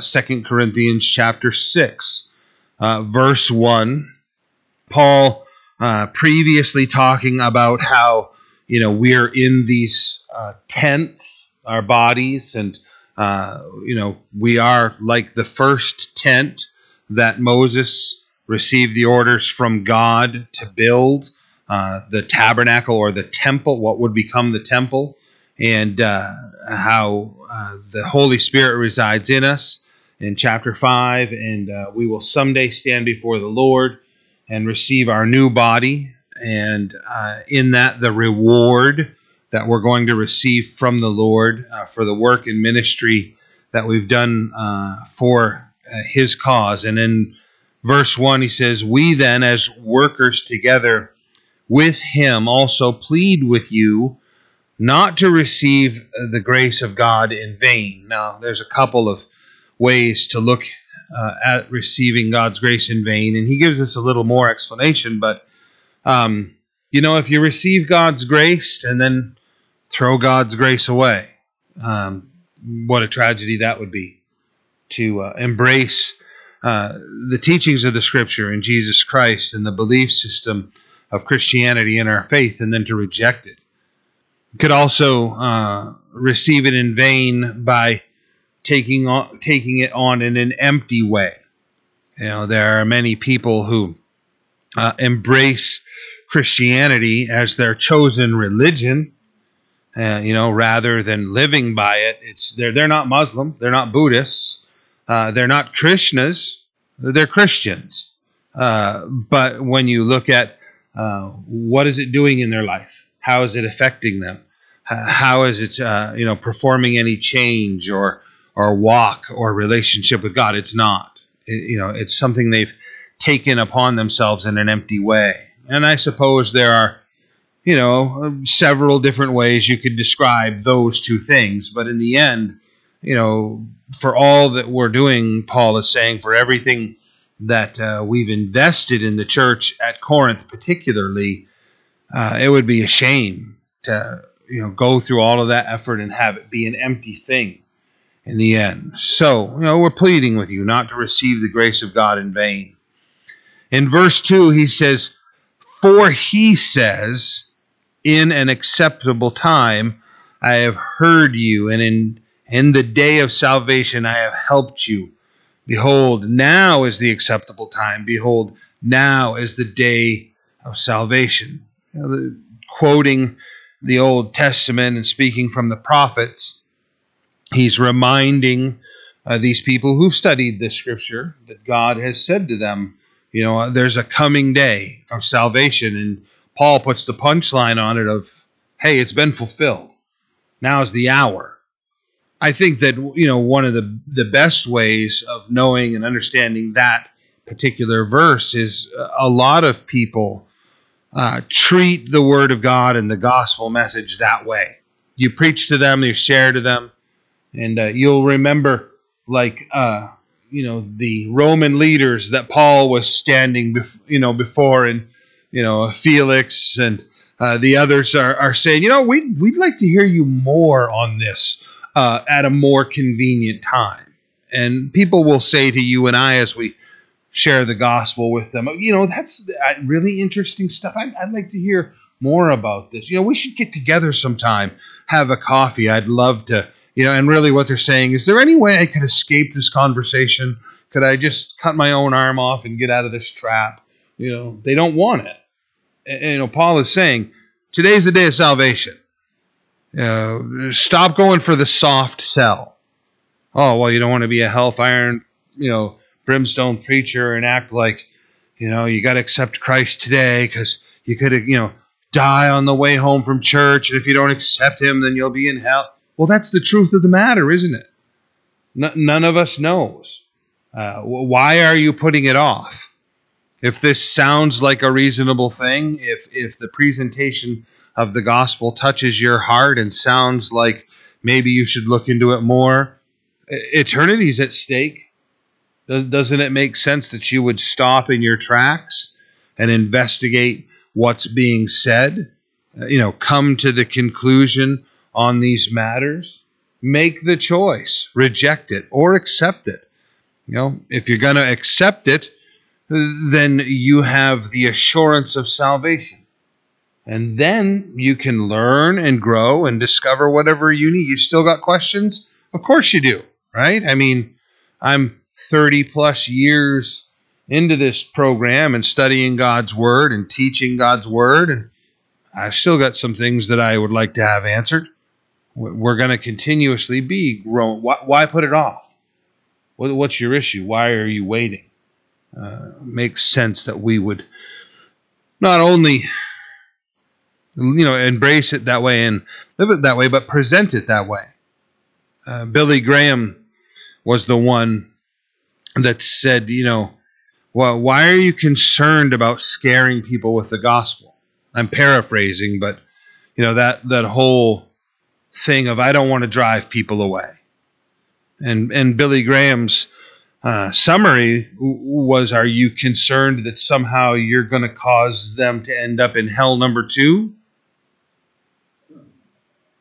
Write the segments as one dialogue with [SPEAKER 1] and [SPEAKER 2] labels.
[SPEAKER 1] 2 Corinthians chapter 6, uh, verse 1. Paul uh, previously talking about how, you know, we're in these uh, tents, our bodies, and, uh, you know, we are like the first tent that Moses received the orders from God to build uh, the tabernacle or the temple, what would become the temple, and uh, how the Holy Spirit resides in us in chapter 5, and uh, we will someday stand before the Lord and receive our new body. And uh, in that, the reward that we're going to receive from the Lord uh, for the work and ministry that we've done uh, for uh, His cause. And in verse 1, he says, We then, as workers together with Him, also plead with you not to receive the grace of God in vain. Now, there's a couple of ways to look uh, at receiving God's grace in vain. And he gives us a little more explanation. But, um, you know, if you receive God's grace and then throw God's grace away, um, what a tragedy that would be to uh, embrace uh, the teachings of the scripture in Jesus Christ and the belief system of Christianity in our faith and then to reject it. You could also uh, receive it in vain by taking on taking it on in an empty way. You know, there are many people who uh, embrace Christianity as their chosen religion. Uh, you know, rather than living by it, it's they're they're not Muslim, they're not Buddhists, uh, they're not Krishnas, they're Christians. Uh, but when you look at uh, what is it doing in their life, how is it affecting them, how is it uh, you know performing any change or or walk or relationship with God. It's not. It, you know, it's something they've taken upon themselves in an empty way. And I suppose there are, you know, several different ways you could describe those two things. But in the end, you know, for all that we're doing, Paul is saying, for everything that uh, we've invested in the church at Corinth, particularly, uh, it would be a shame to you know go through all of that effort and have it be an empty thing in the end. So, you know, we're pleading with you not to receive the grace of God in vain. In verse 2, he says, For he says, In an acceptable time I have heard you, and in, in the day of salvation I have helped you. Behold, now is the acceptable time. Behold, now is the day of salvation. You know, the, quoting the Old Testament and speaking from the prophets, he's reminding uh, these people who've studied this scripture that God has said to them, you know, there's a coming day of salvation. And Paul puts the punchline on it of, hey, it's been fulfilled. Now's the hour. I think that, you know, one of the, the best ways of knowing and understanding that particular verse is a lot of people uh, treat the Word of God and the gospel message that way. You preach to them, you share to them, and uh, you'll remember like uh, you know the Roman leaders that Paul was standing bef- you know before and you know Felix and uh, the others are, are saying you know we we'd like to hear you more on this uh, at a more convenient time. And people will say to you and I as we share the gospel with them you know that's uh, really interesting stuff. I'd, I'd like to hear more about this. You know we should get together sometime have a coffee. I'd love to you know, and really what they're saying is there any way I could escape this conversation? Could I just cut my own arm off and get out of this trap? You know, they don't want it. And, you know, Paul is saying today's the day of salvation. Uh, stop going for the soft sell. Oh, well, you don't want to be a hellfire, you know, brimstone preacher and act like, you know, you got to accept Christ today because you could, you know, die on the way home from church. And if you don't accept him, then you'll be in hell. Well, that's the truth of the matter, isn't it? None of us knows. Uh, why are you putting it off? If this sounds like a reasonable thing, if if the presentation of the gospel touches your heart and sounds like maybe you should look into it more, eternity's at stake. Does, doesn't it make sense that you would stop in your tracks and investigate what's being said? Uh, you know, come to the conclusion on these matters, make the choice, reject it or accept it. You know, if you're going to accept it, then you have the assurance of salvation. And then you can learn and grow and discover whatever you need. You still got questions? Of course you do, right? I mean, I'm 30 plus years into this program and studying God's Word and teaching God's Word, and I've still got some things that I would like to have answered. We're going to continuously be growing. Why, why put it off? What's your issue? Why are you waiting? Uh, makes sense that we would not only you know embrace it that way and live it that way, but present it that way. Uh, Billy Graham was the one that said, you know, well, why are you concerned about scaring people with the gospel? I'm paraphrasing, but you know that that whole thing of I don't want to drive people away. And and Billy Graham's uh, summary was: Are you concerned that somehow you're going to cause them to end up in hell number two?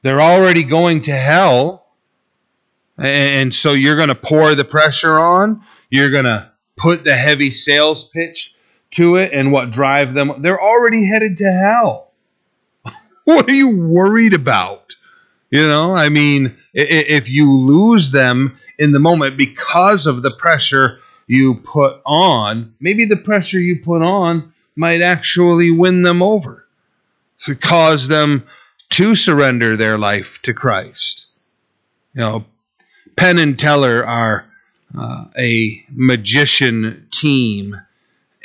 [SPEAKER 1] They're already going to hell, and so you're going to pour the pressure on. You're going to put the heavy sales pitch to it, and what drive them? They're already headed to hell. what are you worried about? You know, I mean, if you lose them in the moment because of the pressure you put on, maybe the pressure you put on might actually win them over, to cause them to surrender their life to Christ. You know, Penn and Teller are uh, a magician team,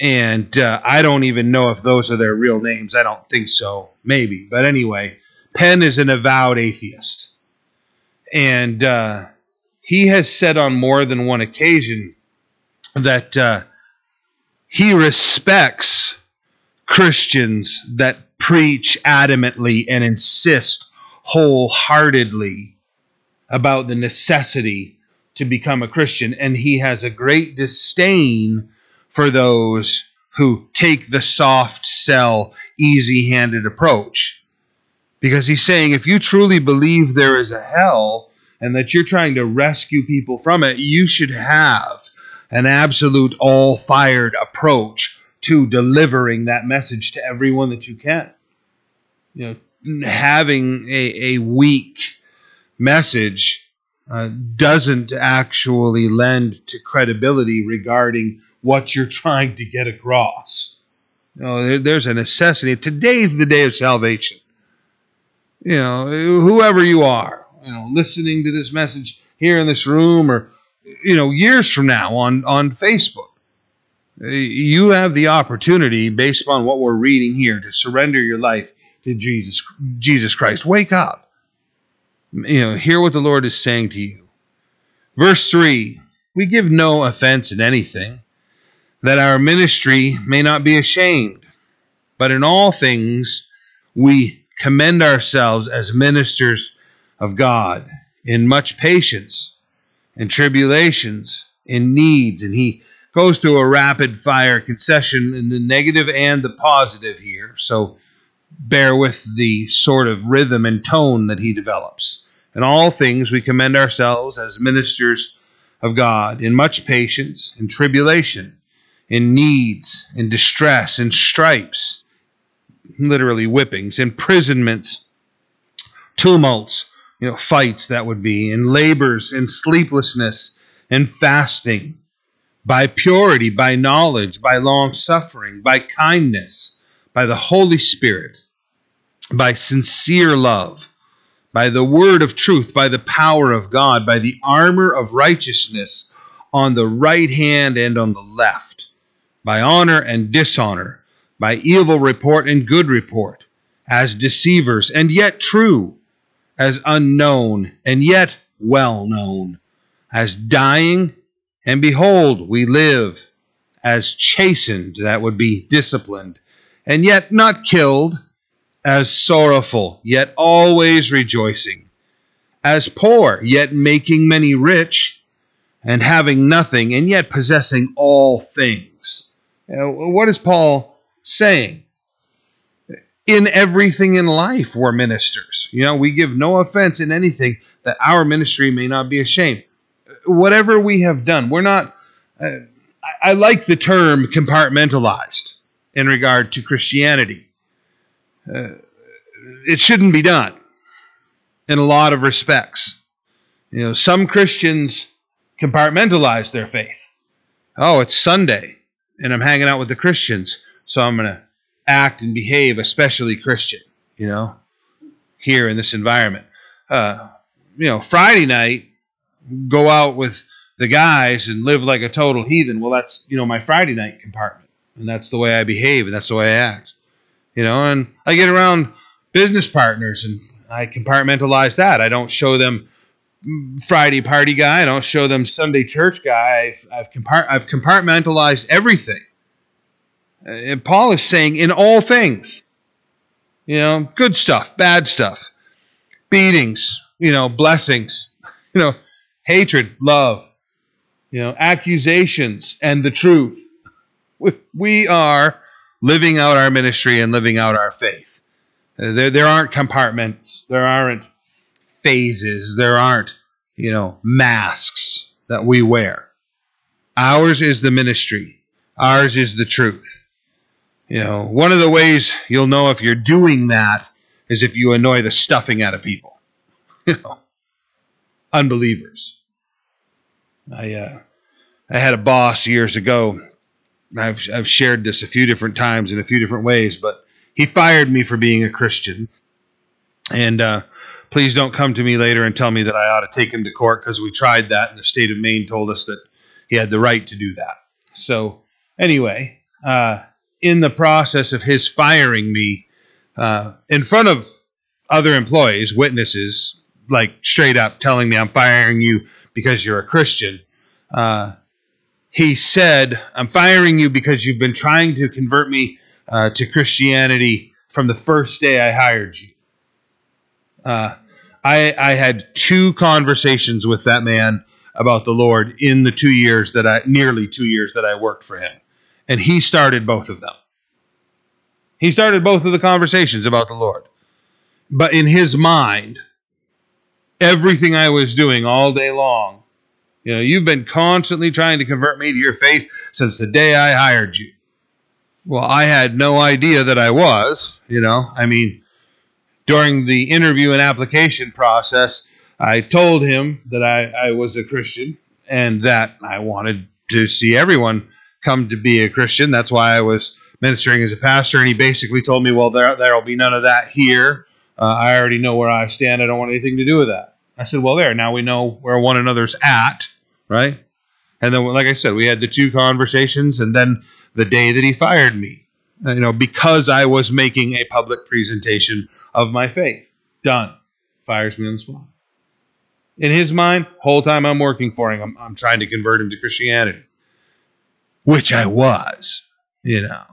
[SPEAKER 1] and uh, I don't even know if those are their real names. I don't think so. Maybe, but anyway, Penn is an avowed atheist. And uh, he has said on more than one occasion that uh, he respects Christians that preach adamantly and insist wholeheartedly about the necessity to become a Christian. And he has a great disdain for those who take the soft sell, easy handed approach because he's saying if you truly believe there is a hell and that you're trying to rescue people from it, you should have an absolute all fired approach to delivering that message to everyone that you can. You know, having a, a weak message uh, doesn't actually lend to credibility regarding what you're trying to get across. You know, there, there's a necessity. Today's the day of salvation you know, whoever you are, you know, listening to this message here in this room or, you know, years from now on, on Facebook, you have the opportunity, based upon what we're reading here, to surrender your life to Jesus, Jesus Christ. Wake up. You know, hear what the Lord is saying to you. Verse 3 We give no offense in anything, that our ministry may not be ashamed, but in all things we commend ourselves as ministers of God in much patience, in tribulations, in needs. And he goes through a rapid fire concession in the negative and the positive here. So bear with the sort of rhythm and tone that he develops. In all things, we commend ourselves as ministers of God in much patience, in tribulation, in needs, in distress, in stripes literally whippings, imprisonments, tumults, you know, fights that would be, and labors, and sleeplessness, and fasting, by purity, by knowledge, by long suffering, by kindness, by the Holy Spirit, by sincere love, by the word of truth, by the power of God, by the armor of righteousness on the right hand and on the left, by honor and dishonor by evil report and good report, as deceivers and yet true, as unknown and yet well known, as dying and behold, we live, as chastened, that would be disciplined, and yet not killed, as sorrowful, yet always rejoicing, as poor, yet making many rich, and having nothing, and yet possessing all things. what is Paul saying. In everything in life, we're ministers. You know, we give no offense in anything that our ministry may not be ashamed. Whatever we have done, we're not I, I like the term compartmentalized in regard to Christianity. Uh, it shouldn't be done in a lot of respects. You know, some Christians compartmentalize their faith. Oh, it's Sunday and I'm hanging out with the Christians, so I'm going to act and behave especially Christian, you know, here in this environment. Uh, you know, Friday night, go out with the guys and live like a total heathen. Well, that's, you know, my Friday night compartment. And that's the way I behave and that's the way I act. You know, and I get around business partners and I compartmentalize that. I don't show them Friday party guy. I don't show them Sunday church guy. I've, I've, compart- I've compartmentalized everything. Uh, and Paul is saying in all things, you know, good stuff, bad stuff, beatings, you know, blessings, you know, hatred, love, you know, accusations, and the truth. We are living out our ministry and living out our faith. Uh, there, there aren't compartments. There aren't phases. There aren't, you know, masks that we wear. Ours is the ministry. Ours is the truth. You know, one of the ways you'll know if you're doing that is if you annoy the stuffing out of people. You know, unbelievers. I uh, I had a boss years ago. I've I've shared this a few different times in a few different ways, but he fired me for being a Christian. And uh, please don't come to me later and tell me that I ought to take him to court because we tried that, and the state of Maine told us that he had the right to do that. So anyway, uh, in the process of his firing me uh, in front of other employees, witnesses, like straight up telling me I'm firing you because you're a Christian. Uh, he said, I'm firing you because you've been trying to convert me uh, to Christianity from the first day I hired you. Uh, I, I had two conversations with that man about the Lord in the two years that I, nearly two years that I worked for him and he started both of them. He started both of the conversations about the Lord. But in his mind, everything I was doing all day long, you know, you've been constantly trying to convert me to your faith since the day I hired you. Well, I had no idea that I was, you know. I mean, during the interview and application process, I told him that I, I was a Christian and that I wanted to see everyone come to be a Christian. That's why I was ministering as a pastor. And he basically told me, well, there there'll be none of that here. Uh, I already know where I stand. I don't want anything to do with that. I said, well, there. Now we know where one another's at, right? And then, like I said, we had the two conversations, and then the day that he fired me, you know, because I was making a public presentation of my faith. Done. Fires me on the spot. In his mind, whole time I'm working for him, I'm, I'm trying to convert him to Christianity which I was, you know.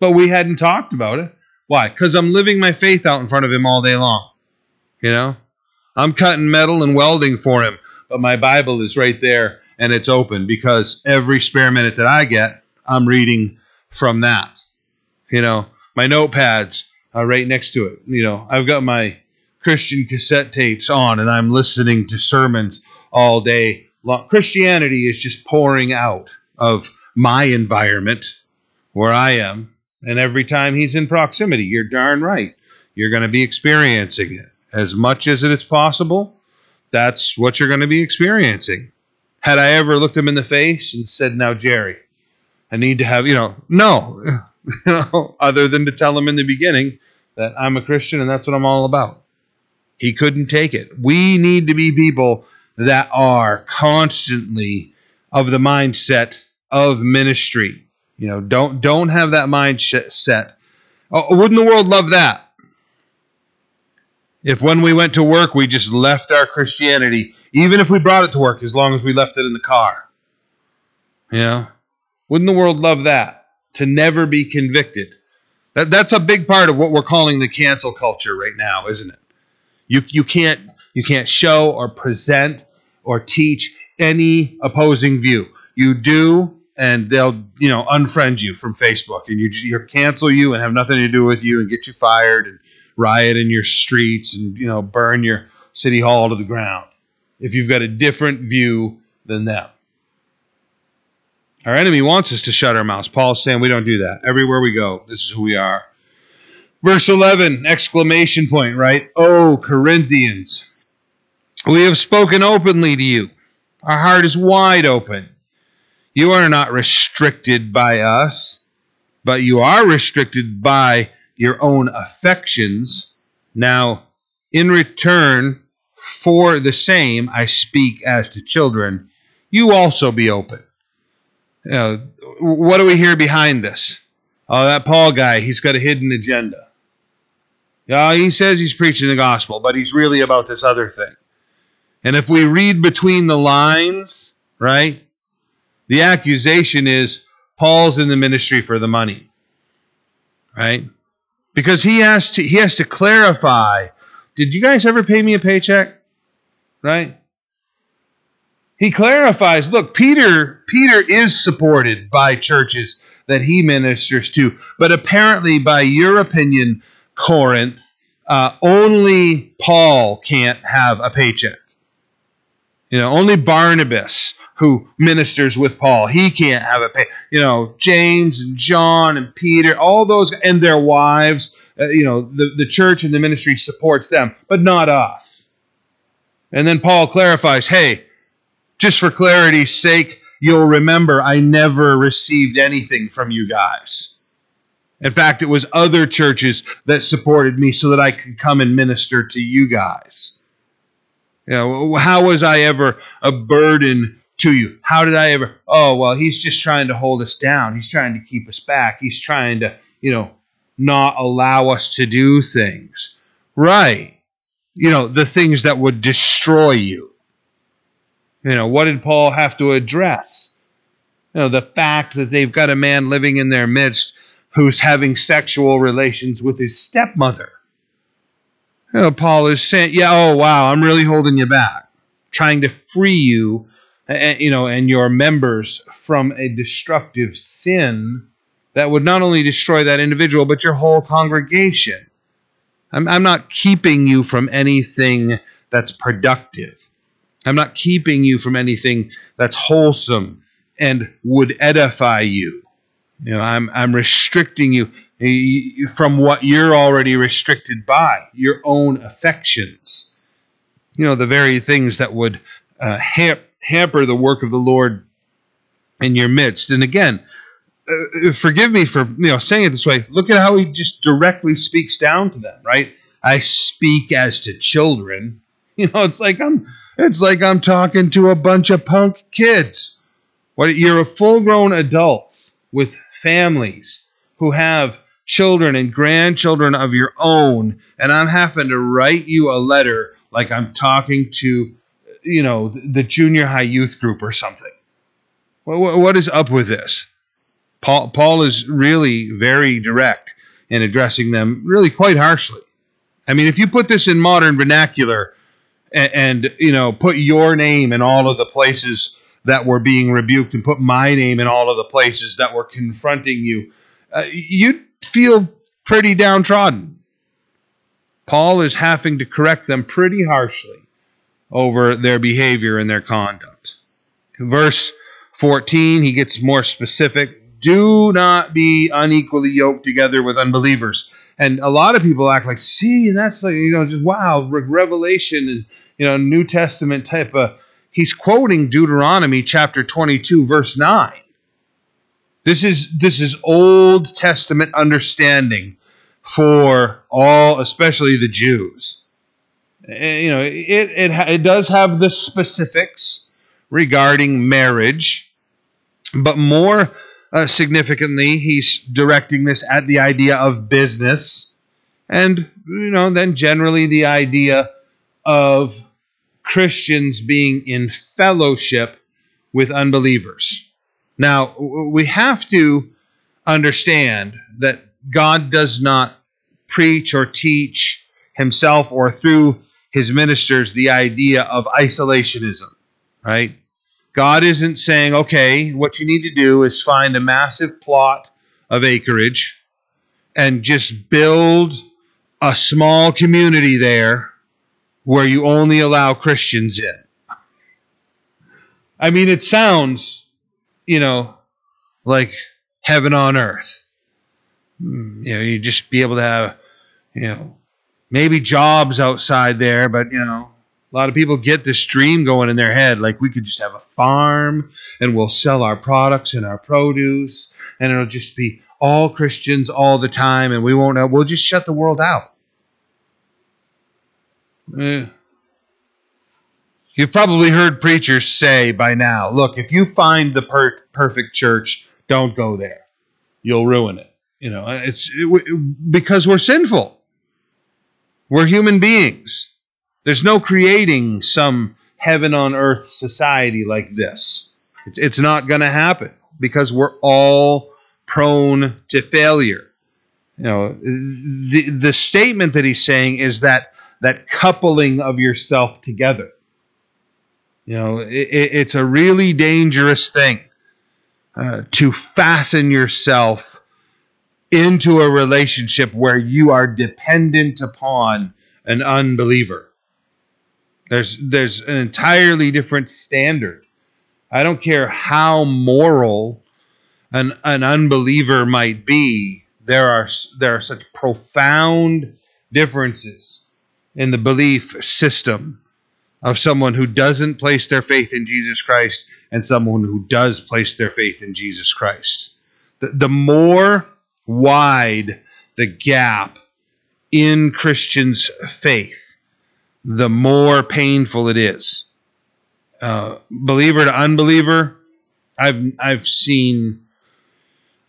[SPEAKER 1] But we hadn't talked about it. Why? Because I'm living my faith out in front of him all day long. You know? I'm cutting metal and welding for him, but my Bible is right there and it's open because every spare minute that I get, I'm reading from that. You know, my notepads are right next to it. You know, I've got my Christian cassette tapes on and I'm listening to sermons all day Christianity is just pouring out of my environment where I am. And every time he's in proximity, you're darn right. You're going to be experiencing it. As much as it is possible, that's what you're going to be experiencing. Had I ever looked him in the face and said, Now, Jerry, I need to have, you know, no, you know, other than to tell him in the beginning that I'm a Christian and that's what I'm all about. He couldn't take it. We need to be people that are constantly of the mindset of ministry. You know, don't don't have that mindset. Oh, wouldn't the world love that? If when we went to work we just left our Christianity, even if we brought it to work, as long as we left it in the car. Know, wouldn't the world love that? To never be convicted. That, that's a big part of what we're calling the cancel culture right now, isn't it? You you can't you can't show or present or teach any opposing view. You do, and they'll you know unfriend you from Facebook, and you you cancel you and have nothing to do with you, and get you fired, and riot in your streets, and you know burn your city hall to the ground if you've got a different view than them. Our enemy wants us to shut our mouths. Paul's saying we don't do that. Everywhere we go, this is who we are. Verse 11, exclamation point, right? Oh, Corinthians, we have spoken openly to you. Our heart is wide open. You are not restricted by us, but you are restricted by your own affections. Now, in return for the same, I speak as to children. You also be open. What do we hear behind this? Oh, that Paul guy, he's got a hidden agenda. Yeah, he says he's preaching the gospel, but he's really about this other thing. And if we read between the lines, right, the accusation is Paul's in the ministry for the money. Right? Because he has to he has to clarify, did you guys ever pay me a paycheck? Right? He clarifies, look, Peter Peter is supported by churches that he ministers to, but apparently by your opinion, Corinth, uh, only Paul can't have a paycheck. You know, only Barnabas, who ministers with Paul, he can't have a pay. You know, James and John and Peter, all those and their wives. Uh, you know, the the church and the ministry supports them, but not us. And then Paul clarifies, hey, just for clarity's sake, you'll remember I never received anything from you guys. In fact, it was other churches that supported me so that I could come and minister to you guys. You know, how was I ever a burden to you? How did I ever? Oh, well, he's just trying to hold us down. He's trying to keep us back. He's trying to, you know, not allow us to do things. Right. You know, the things that would destroy you. You know, what did Paul have to address? You know, the fact that they've got a man living in their midst who's having sexual relations with his stepmother. You know, Paul is saying, "Yeah, oh wow, I'm really holding you back, trying to free you, and, you know, and your members from a destructive sin that would not only destroy that individual but your whole congregation. I'm, I'm not keeping you from anything that's productive. I'm not keeping you from anything that's wholesome and would edify you. You know, I'm I'm restricting you from what you're already restricted by, your own affections. You know, the very things that would uh, hamper the work of the Lord in your midst. And again, uh, forgive me for you know saying it this way. Look at how he just directly speaks down to them, right? I speak as to children. You know, it's like I'm it's like I'm talking to a bunch of punk kids. What you're a full-grown adults with families who have children and grandchildren of your own, and I'm having to write you a letter like I'm talking to, you know, the junior high youth group or something. What, is up with this? Paul, Paul is really very direct in addressing them, really quite harshly. I mean, if you put this in modern vernacular and, and you know put your name in all of the places that were being rebuked and put my name in all of the places that were confronting you, uh, you'd feel pretty downtrodden. Paul is having to correct them pretty harshly over their behavior and their conduct. verse 14, he gets more specific. Do not be unequally yoked together with unbelievers. And a lot of people act like, see, that's like, you know, just wow, revelation and, you know, New Testament type of he's quoting Deuteronomy chapter 22 verse 9. This is this is Old Testament understanding for all, especially the Jews. Eh, you know, it it it does have the specifics regarding marriage, but more uh, significantly, he's directing this at the idea of business, and you know, then generally the idea of Christians being in fellowship with unbelievers. Now, we have to understand that God does not preach or teach himself or through his ministers the idea of isolationism, right? God isn't saying, okay, what you need to do is find a massive plot of acreage and just build a small community there where you only allow Christians in. I mean, it sounds, you know, like heaven on earth. Hmm, you know, you just be able to have, you know, maybe jobs outside there, but you know, a lot of people get this dream going in their head like we could just have a farm and we'll sell our products and our produce and it'll just be all Christians all the time and we won't we'll just shut the world out. You've probably heard preachers say by now, look, if you find the per- perfect church, don't go there. You'll ruin it. You know, it's it, because we're sinful. We're human beings. There's no creating some heaven on earth society like this. It's, it's not going to happen because we're all prone to failure. You know, the, the statement that he's saying is that that coupling of yourself together. You know, it, it's a really dangerous thing uh, to fasten yourself into a relationship where you are dependent upon an unbeliever. There's there's an entirely different standard. I don't care how moral an an unbeliever might be. There are there are such profound differences in the belief system of someone who doesn't place their faith in Jesus Christ and someone who does place their faith in Jesus Christ. The, the more wide the gap in Christians' faith, the more painful it is. Uh, believer to unbeliever, I've I've seen,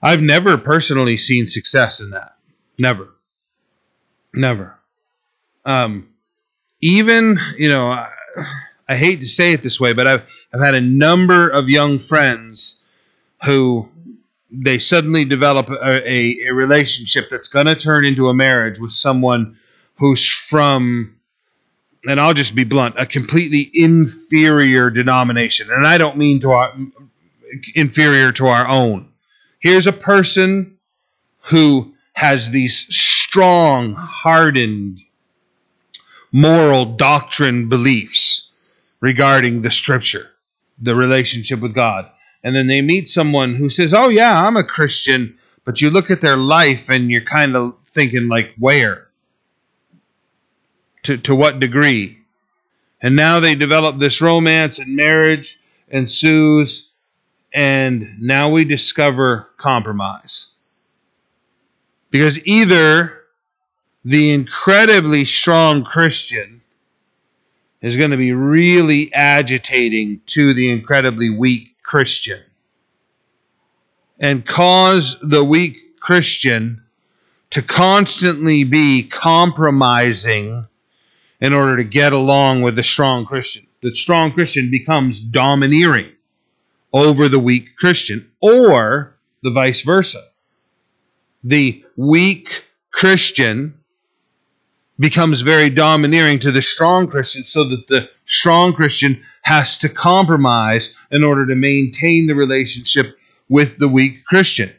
[SPEAKER 1] I've never personally seen success in that. Never, never. Um, even you know, I, I hate to say it this way, but I've I've had a number of young friends who they suddenly develop a, a, a relationship that's going to turn into a marriage with someone who's from and I'll just be blunt, a completely inferior denomination. And I don't mean to our inferior to our own. Here's a person who has these strong, hardened moral doctrine beliefs regarding the scripture, the relationship with God. And then they meet someone who says, Oh, yeah, I'm a Christian. But you look at their life and you're kind of thinking, like, where? to, to what degree. And now they develop this romance and marriage ensues, and now we discover compromise. Because either the incredibly strong Christian is going to be really agitating to the incredibly weak Christian and cause the weak Christian to constantly be compromising in order to get along with the strong Christian. The strong Christian becomes domineering over the weak Christian, or the vice versa. The weak Christian becomes very domineering to the strong Christian, so that the strong Christian has to compromise in order to maintain the relationship with the weak Christian.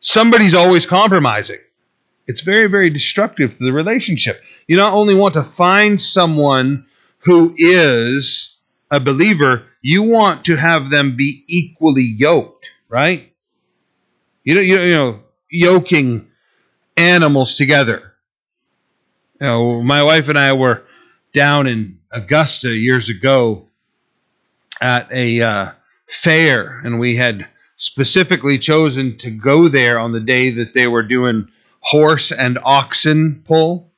[SPEAKER 1] Somebody's always compromising. It's very, very destructive to the relationship. You not only want to find someone who is a believer, you want to have them be equally yoked, right? You know, you know, you know yoking animals together. You know, my wife and I were down in Augusta years ago at a uh, fair, and we had specifically chosen to go there on the day that they were doing horse and oxen pull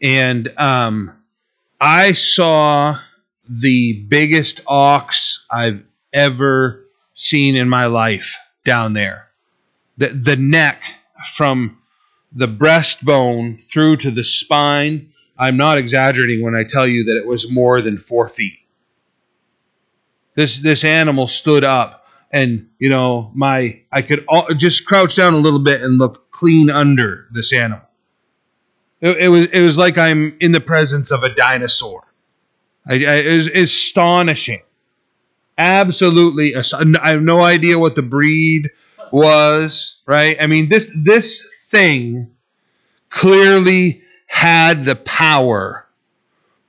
[SPEAKER 1] and um, I saw the biggest ox I've ever seen in my life down there. The the neck from the breastbone through to the spine. I'm not exaggerating when I tell you that it was more than four feet. This this animal stood up, and you know my I could all, just crouch down a little bit and look clean under this animal. It, it, was it was like I'm in the presence of a dinosaur. I, I, it was astonishing, absolutely. I have no idea what the breed was. Right? I mean this this thing clearly had the power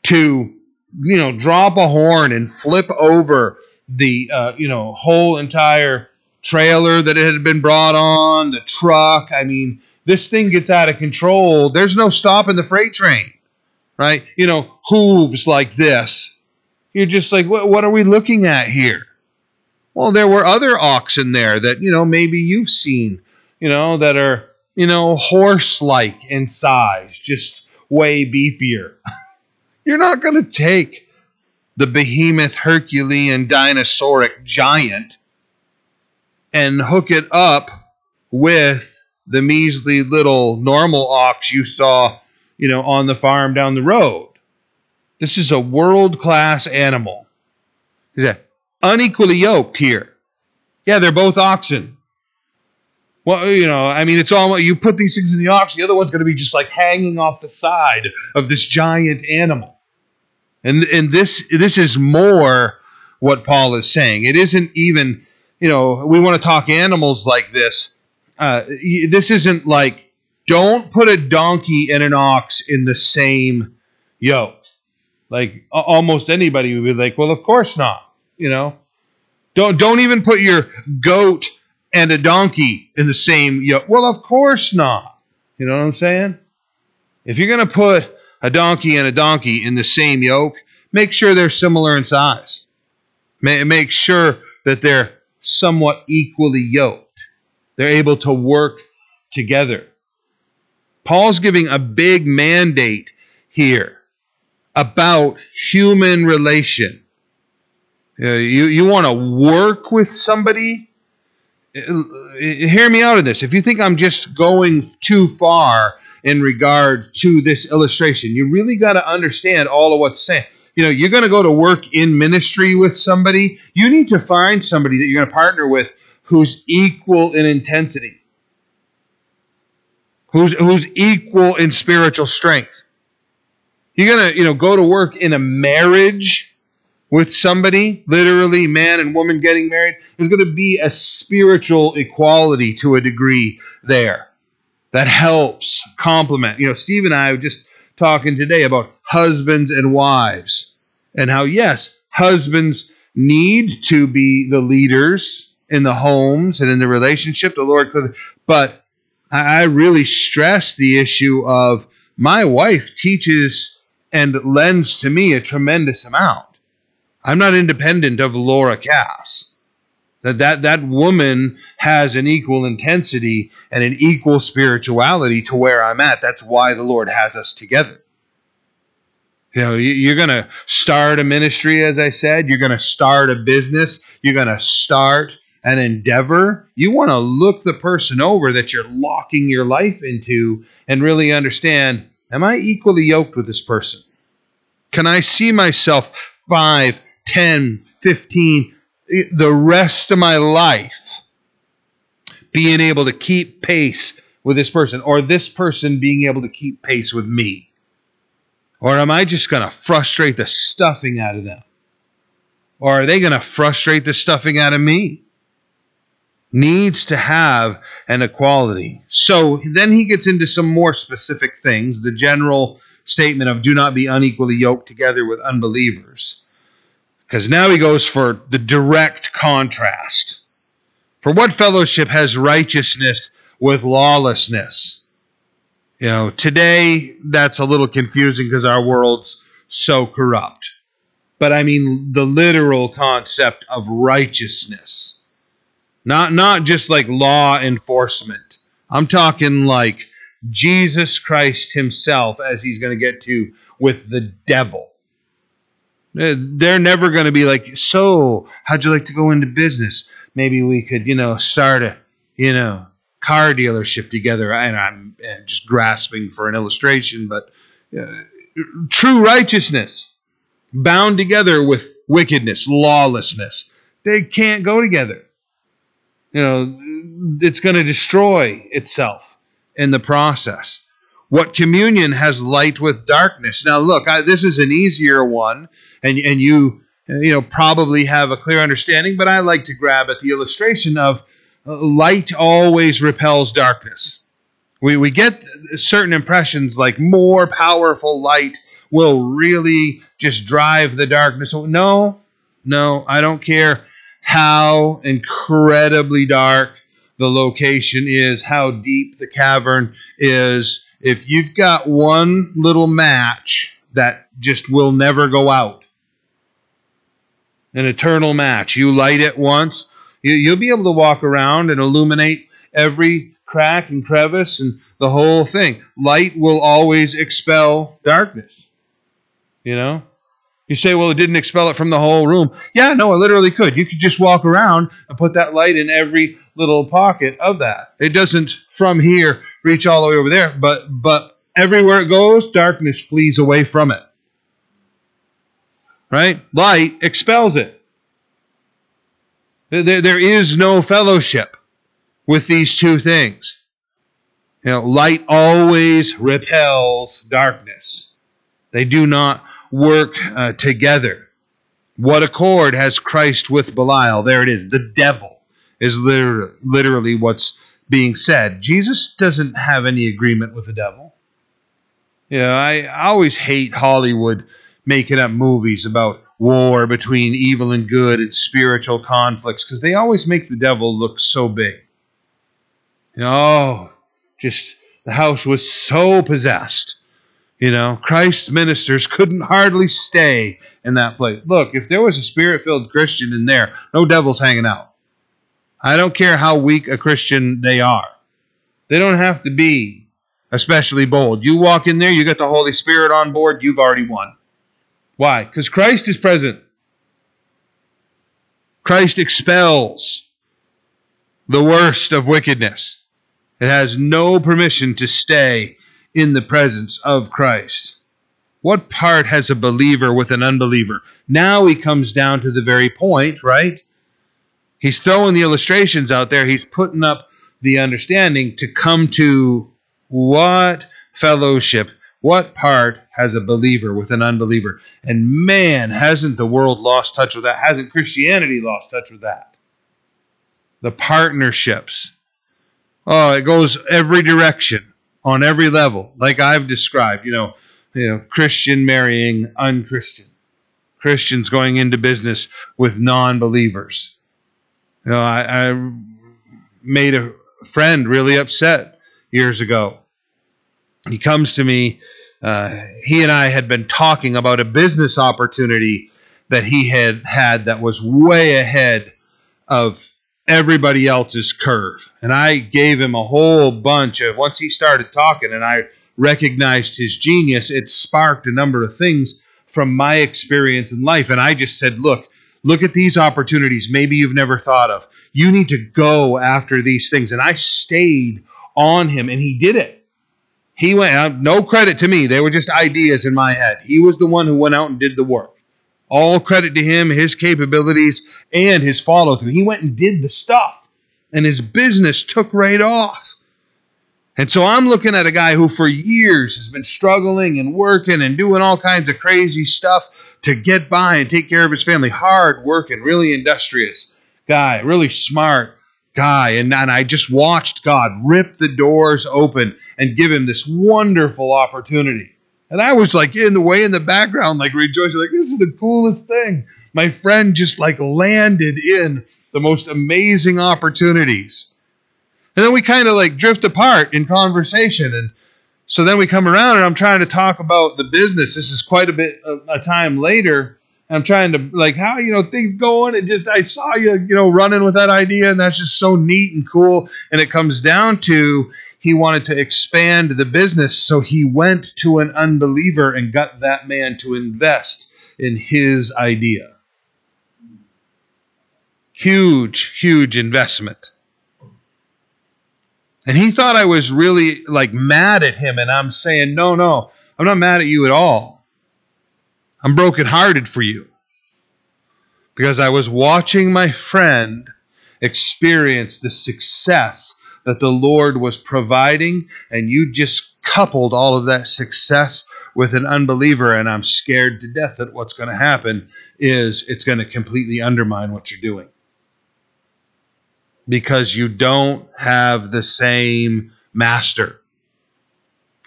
[SPEAKER 1] to you know drop a horn and flip over the uh, you know whole entire trailer that it had been brought on, the truck. I mean, this thing gets out of control. There's no stopping the freight train, right? You know, hooves like this. You're just like, what, what are we looking at here? Well, there were other oxen there that, you know, maybe you've seen, you know, that are, you know, horse like in size, just way beefier. You're not going to take the behemoth Herculean dinosauric giant and hook it up with the measly little normal ox you saw, you know, on the farm down the road. This is a world class animal. He's unequally yoked here. Yeah, they're both oxen. Well, you know, I mean, it's all you put these things in the ox, the other one's going to be just like hanging off the side of this giant animal. And and this this is more what Paul is saying. It isn't even, you know, we want to talk animals like this. Uh, this isn't like don't put a donkey and an ox in the same yoke. Like almost anybody would be like, well, of course not. You know, don't don't even put your goat and a donkey in the same yoke. Well, of course not. You know what I'm saying? If you're gonna put a donkey and a donkey in the same yoke, make sure they're similar in size. Make sure that they're somewhat equally yoked. They're able to work together. Paul's giving a big mandate here about human relation. Uh, you you want to work with somebody? Hear me out on this. If you think I'm just going too far in regard to this illustration. You really got to understand all of what's saying. You know, you're going to go to work in ministry with somebody. You need to find somebody that you're going to partner with who's equal in intensity, who's who's equal in spiritual strength. You're going to, you know, go to work in a marriage with somebody, literally man and woman getting married. There's going to be a spiritual equality to a degree there that helps complement. You know, Steve and I were just talking today about husbands and wives and how, yes, husbands need to be the leaders in the homes and in the relationship. The Lord but I really stress the issue of my wife teaches and lends to me a tremendous amount. I'm not independent of Laura Cass. That, that that woman has an equal intensity and an equal spirituality to where I'm at. That's why the Lord has us together. You know, you're going to start a ministry, as I said. You're going to start a business. You're going to start an endeavor. You want to look the person over that you're locking your life into and really understand am I equally yoked with this person? Can I see myself 5, 10, 15, the rest of my life being able to keep pace with this person or this person being able to keep pace with me? Or am I just going to frustrate the stuffing out of them? Or are they going to frustrate the stuffing out of me? Needs to have an equality. So then he gets into some more specific things. The general statement of do not be unequally yoked together with unbelievers. Because now he goes for the direct contrast. For what fellowship has righteousness with lawlessness? You know, today that's a little confusing because our world's so corrupt. But I mean the literal concept of righteousness. Not not just like law enforcement. I'm talking like Jesus Christ himself as he's going to get to with the devil. Uh, they're never going to be like, so how'd you like to go into business? Maybe we could, you know, start a, you know, car dealership together. And I'm uh, just grasping for an illustration, but uh, true righteousness bound together with wickedness, lawlessness, they can't go together. You know, it's going to destroy itself in the process. What communion has light with darkness? Now, look, I, this is an easier one and and you you know probably have a clear understanding, but I like to grab at the illustration of uh, light always repels darkness. We we get certain impressions like more powerful light will really just drive the darkness. No, no, I don't care how incredibly dark the location is, how deep the cavern is. If you've got one little match that just will never go out, an eternal match, you light it once, you, will be able to walk around and illuminate every crack and crevice and the whole thing. Light will always expel darkness. You know? You say, well, it didn't expel it from the whole room. Yeah, no, it literally could. You could just walk around and put that light in every little pocket of that. It doesn't from here reach all the way over there, but but everywhere it goes, darkness flees away from it. Right? Light expels it. There, there is no fellowship with these two things. You know, light always repels darkness. They do not work uh, together. What accord has Christ with Belial? There it is. The devil is literally, literally what's being said. Jesus doesn't have any agreement with the devil. Yeah, I, I always hate Hollywood making up movies about war between evil and good and spiritual conflicts because they always make the devil look so big. You know, oh, just the house was so possessed. You know, Christ's ministers couldn't hardly stay in that place. Look, if there was a spirit filled Christian in there, no devil's hanging out. I don't care how weak a Christian they are. They don't have to be especially bold. You walk in there, you got the Holy Spirit on board, you've already won. Why? Because Christ is present. Christ expels the worst of wickedness. It has no permission to stay in the presence of Christ. What part has a believer with an unbeliever? Now he comes down to the very point, right? He's throwing the illustrations out there. He's putting up the understanding to come to what fellowship, what part has a believer with an unbeliever? And man, hasn't the world lost touch with that? Hasn't Christianity lost touch with that? The partnerships, Oh, it goes every direction on every level, like I've described. You know, you know, Christian marrying unchristian, Christians going into business with non-believers. You know, I, I made a friend really upset years ago. He comes to me. Uh, he and I had been talking about a business opportunity that he had had that was way ahead of everybody else's curve. And I gave him a whole bunch of, once he started talking and I recognized his genius, it sparked a number of things from my experience in life. And I just said, look, look at these opportunities maybe you've never thought of. You need to go after these things. And I stayed on him and he did it. He went out, no credit to me. They were just ideas in my head. He was the one who went out and did the work. All credit to him, his capabilities, and his follow through. He went and did the stuff, and his business took right off. And so I'm looking at a guy who for years has been struggling and working and doing all kinds of crazy stuff to get by and take care of his family. Hard working, really industrious guy, really smart guy. And, and I just watched God rip the doors open and give him this wonderful opportunity. And I was like in the way in the background, like rejoicing, like, this is the coolest thing. My friend just like landed in the most amazing opportunities. And then we kind of like drift apart in conversation. And so then we come around and I'm trying to talk about the business. This is quite a bit a time later. I'm trying to like how you know things going and just I saw you you know running with that idea and that's just so neat and cool and it comes down to he wanted to expand the business, so he went to an unbeliever and got that man to invest in his idea. Huge, huge investment. And he thought I was really like mad at him, and I'm saying, no, no, I'm not mad at you at all. I'm brokenhearted for you. Because I was watching my friend experience the success that the Lord was providing, and you just coupled all of that success with an unbeliever, and I'm scared to death that what's going to happen is it's going to completely undermine what you're doing. Because you don't have the same master.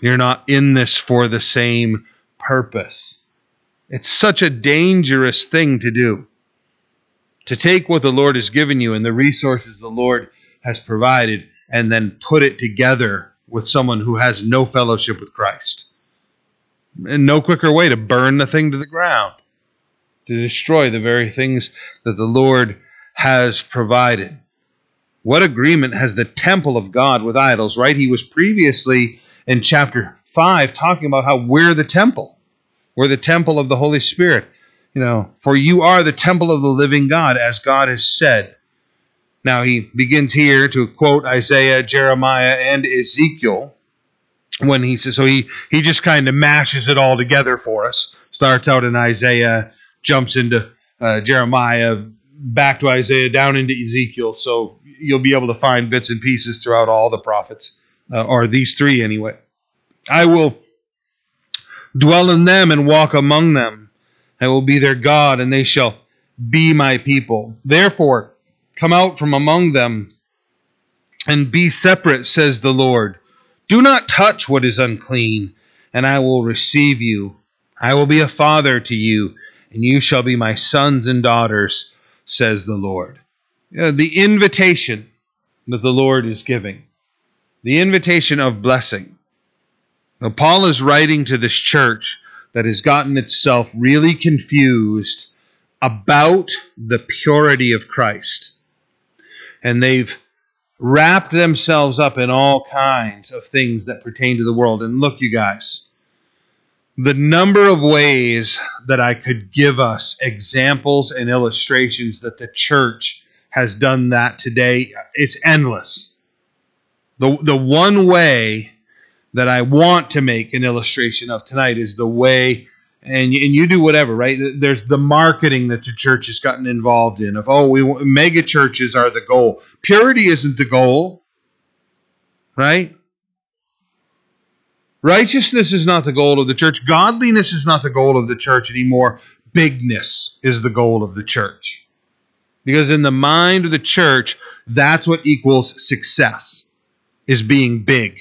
[SPEAKER 1] You're not in this for the same purpose. It's such a dangerous thing to do. to take what the Lord has given you and the resources the Lord has provided and then put it together with someone who has no fellowship with Christ. And no quicker way to burn the thing to the ground, to destroy the very things that the Lord has provided. What agreement has the temple of God with idols, right? He was previously in chapter 5 talking about how we're the temple. We're the temple of the Holy Spirit. You know, for you are the temple of the living God, as God has said. Now he begins here to quote Isaiah, Jeremiah, and Ezekiel when he says so he he just kind of mashes it all together for us. Starts out in Isaiah, jumps into uh, Jeremiah, back to Isaiah, down into Ezekiel. So you'll be able to find bits and pieces throughout all the prophets, uh, or these three anyway. I will dwell in them and walk among them. I will be their God, and they shall be my people. Therefore, come out from among them and be separate, says the Lord. Do not touch what is unclean, and I will receive you. I will be a father to you, and you shall be my sons and daughters, says the Lord. Uh, the invitation that the Lord is giving, the invitation of blessing. Paul is writing to this church that has gotten itself really confused about the purity of Christ. And they've wrapped themselves up in all kinds of things that pertain to the world. And look, you guys, the number of ways that I could give us examples and illustrations that the church has done that today, it's endless. The, the one way that I want to make an illustration of tonight is the way, and, and you do whatever, right? There's the marketing that the church has gotten involved in of, oh, we mega churches are the goal. Purity isn't the goal, right? Righteousness is not the goal of the church. Godliness is not the goal of the church anymore. Bigness is the goal of the church. Because in the mind of the church, that's what equals success, is being big.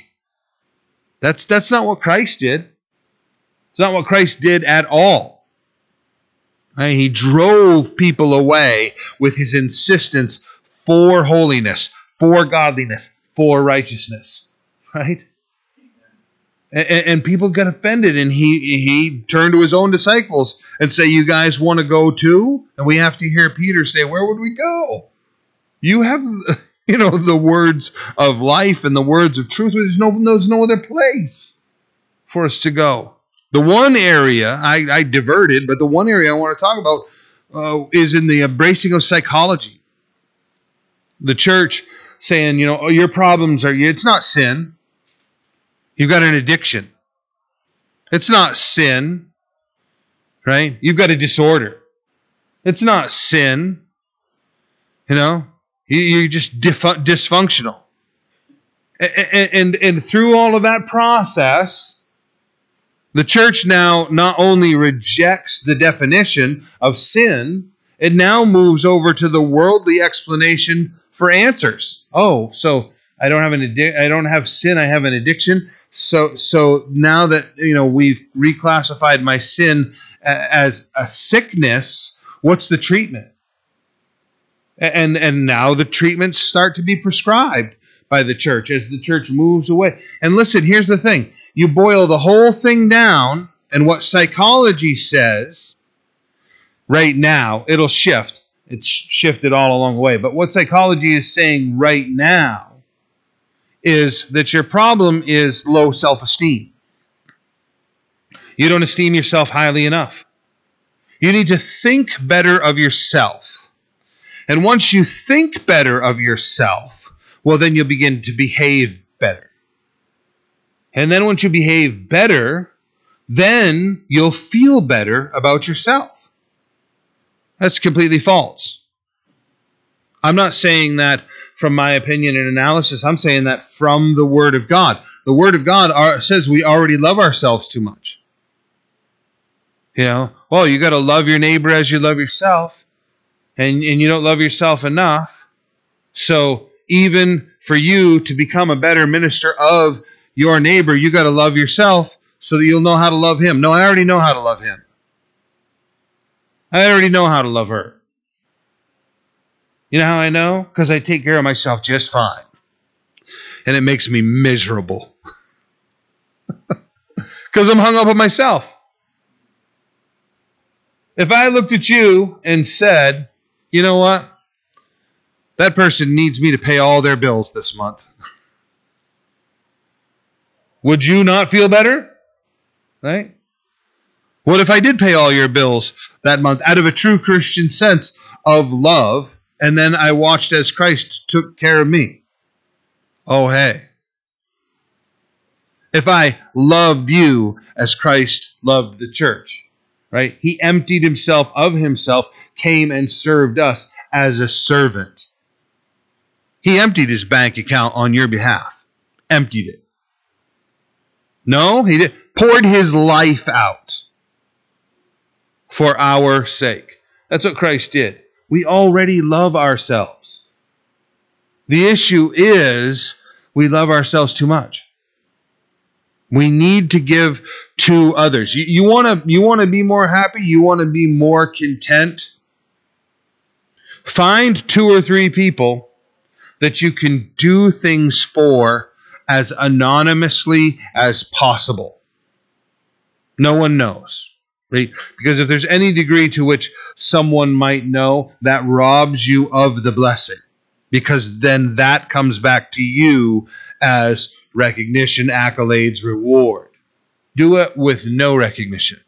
[SPEAKER 1] That's that's not what Christ did. It's not what Christ did at all. Right? He drove people away with his insistence for holiness, for godliness, for righteousness. Right? And, and, people get offended, and he he turned to his own disciples and say, "You guys want to go too?" And we have to hear Peter say, "Where would we go? You have you know, the words of life and the words of truth. There's no, there's no other place for us to go. The one area I, I diverted, but the one area I want to talk about uh, is in the embracing of psychology. The church saying, you know, oh, your problems are, it's not sin. You've got an addiction. It's not sin, right? You've got a disorder. It's not sin. You know, you're just dysfunctional. And, and, and through all of that process, the church now not only rejects the definition of sin, it now moves over to the worldly explanation for answers. Oh, so I don't have an addi- I don't have sin, I have an addiction. So so now that you know we've reclassified my sin as a sickness, what's the treatment? And and now the treatments start to be prescribed by the church as the church moves away. And listen, here's the thing: you boil the whole thing down, and what psychology says right now, it'll shift. It's shifted all along the way. But what psychology is saying right now is that your problem is low self esteem. You don't esteem yourself highly enough. You need to think better of yourself and once you think better of yourself, well, then you'll begin to behave better. And then once you behave better, then you'll feel better about yourself. That's completely false. I'm not saying that from my opinion and analysis. I'm saying that from the Word of God. The Word of God are, says we already love ourselves too much. You know, well, you got to love your neighbor as you love yourself and, and you don't love yourself enough. So even for you to become a better minister of your neighbor, you got to love yourself so that you'll know how to love him. No, I already know how to love him. I already know how to love her. You know how I know? Because I take care of myself just fine. And it makes me miserable. Because I'm hung up on myself. If I looked at you and said, you know what? That person needs me to pay all their bills this month. Would you not feel better? Right? What if I did pay all your bills that month out of a true Christian sense of love, and then I watched as Christ took care of me? Oh, hey. If I loved you as Christ loved the church, right? He emptied himself of himself, came and served us as a servant. He emptied his bank account on your behalf, emptied it. No, he did, poured his life out for our sake. That's what Christ did. We already love ourselves. The issue is we love ourselves too much. We need to give to others. You, want to you want to be more happy, you want to be more content. Find two or three people that you can do things for as anonymously as possible. No one knows. Right? Because if there's any degree to which someone might know, that robs you of the blessing. Because then that comes back to you as recognition, accolades, reward. Do it with no recognition.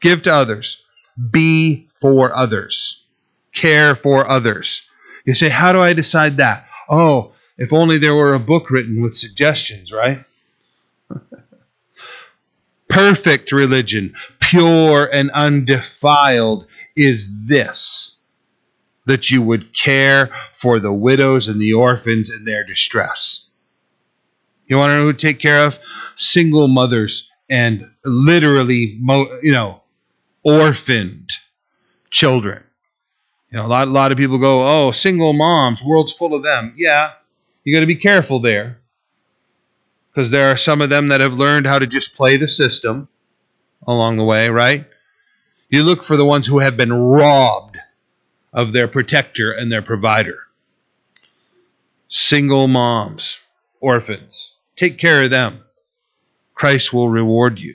[SPEAKER 1] Give to others. Be for others. Care for others. You say, How do I decide that? Oh, if only there were a book written with suggestions, right? Perfect religion, pure and undefiled, is this that you would care for the widows and the orphans in their distress. You want to know who take care of? Single mothers and literally, you know, orphaned children. You know, a lot, a lot of people go, oh, single moms, world's full of them. Yeah, you got to be careful there because there are some of them that have learned how to just play the system along the way, right? You look for the ones who have been robbed of their protector and their provider. Single moms, orphans. Take care of them. Christ will reward you.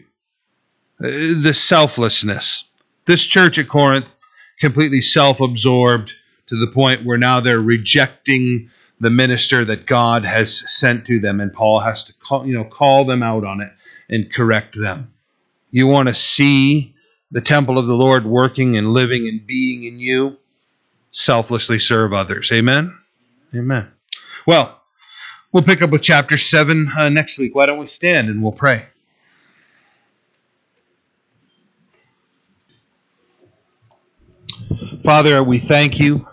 [SPEAKER 1] Uh, the selflessness. This church at Corinth, completely self absorbed to the point where now they're rejecting the minister that God has sent to them, and Paul has to call, you know, call them out on it and correct them. You want to see the temple of the Lord working and living and being in you? Selflessly serve others. Amen? Amen. Well, We'll pick up with chapter 7 uh, next week. Why don't we stand and we'll pray? Father, we thank you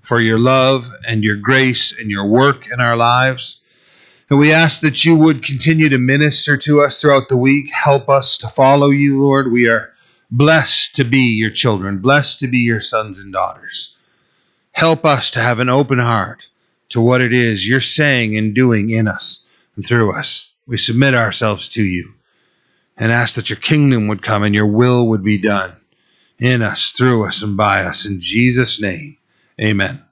[SPEAKER 1] for your love and your grace and your work in our lives. And we ask that you would continue to minister to us throughout the week. Help us to follow you, Lord. We are blessed to be your children, blessed to be your sons and daughters. Help us to have an open heart to what it is you're saying and doing in us and through us. We submit ourselves to you and ask that your kingdom would come and your will would be done in us, through us, and by us. In Jesus' name, amen.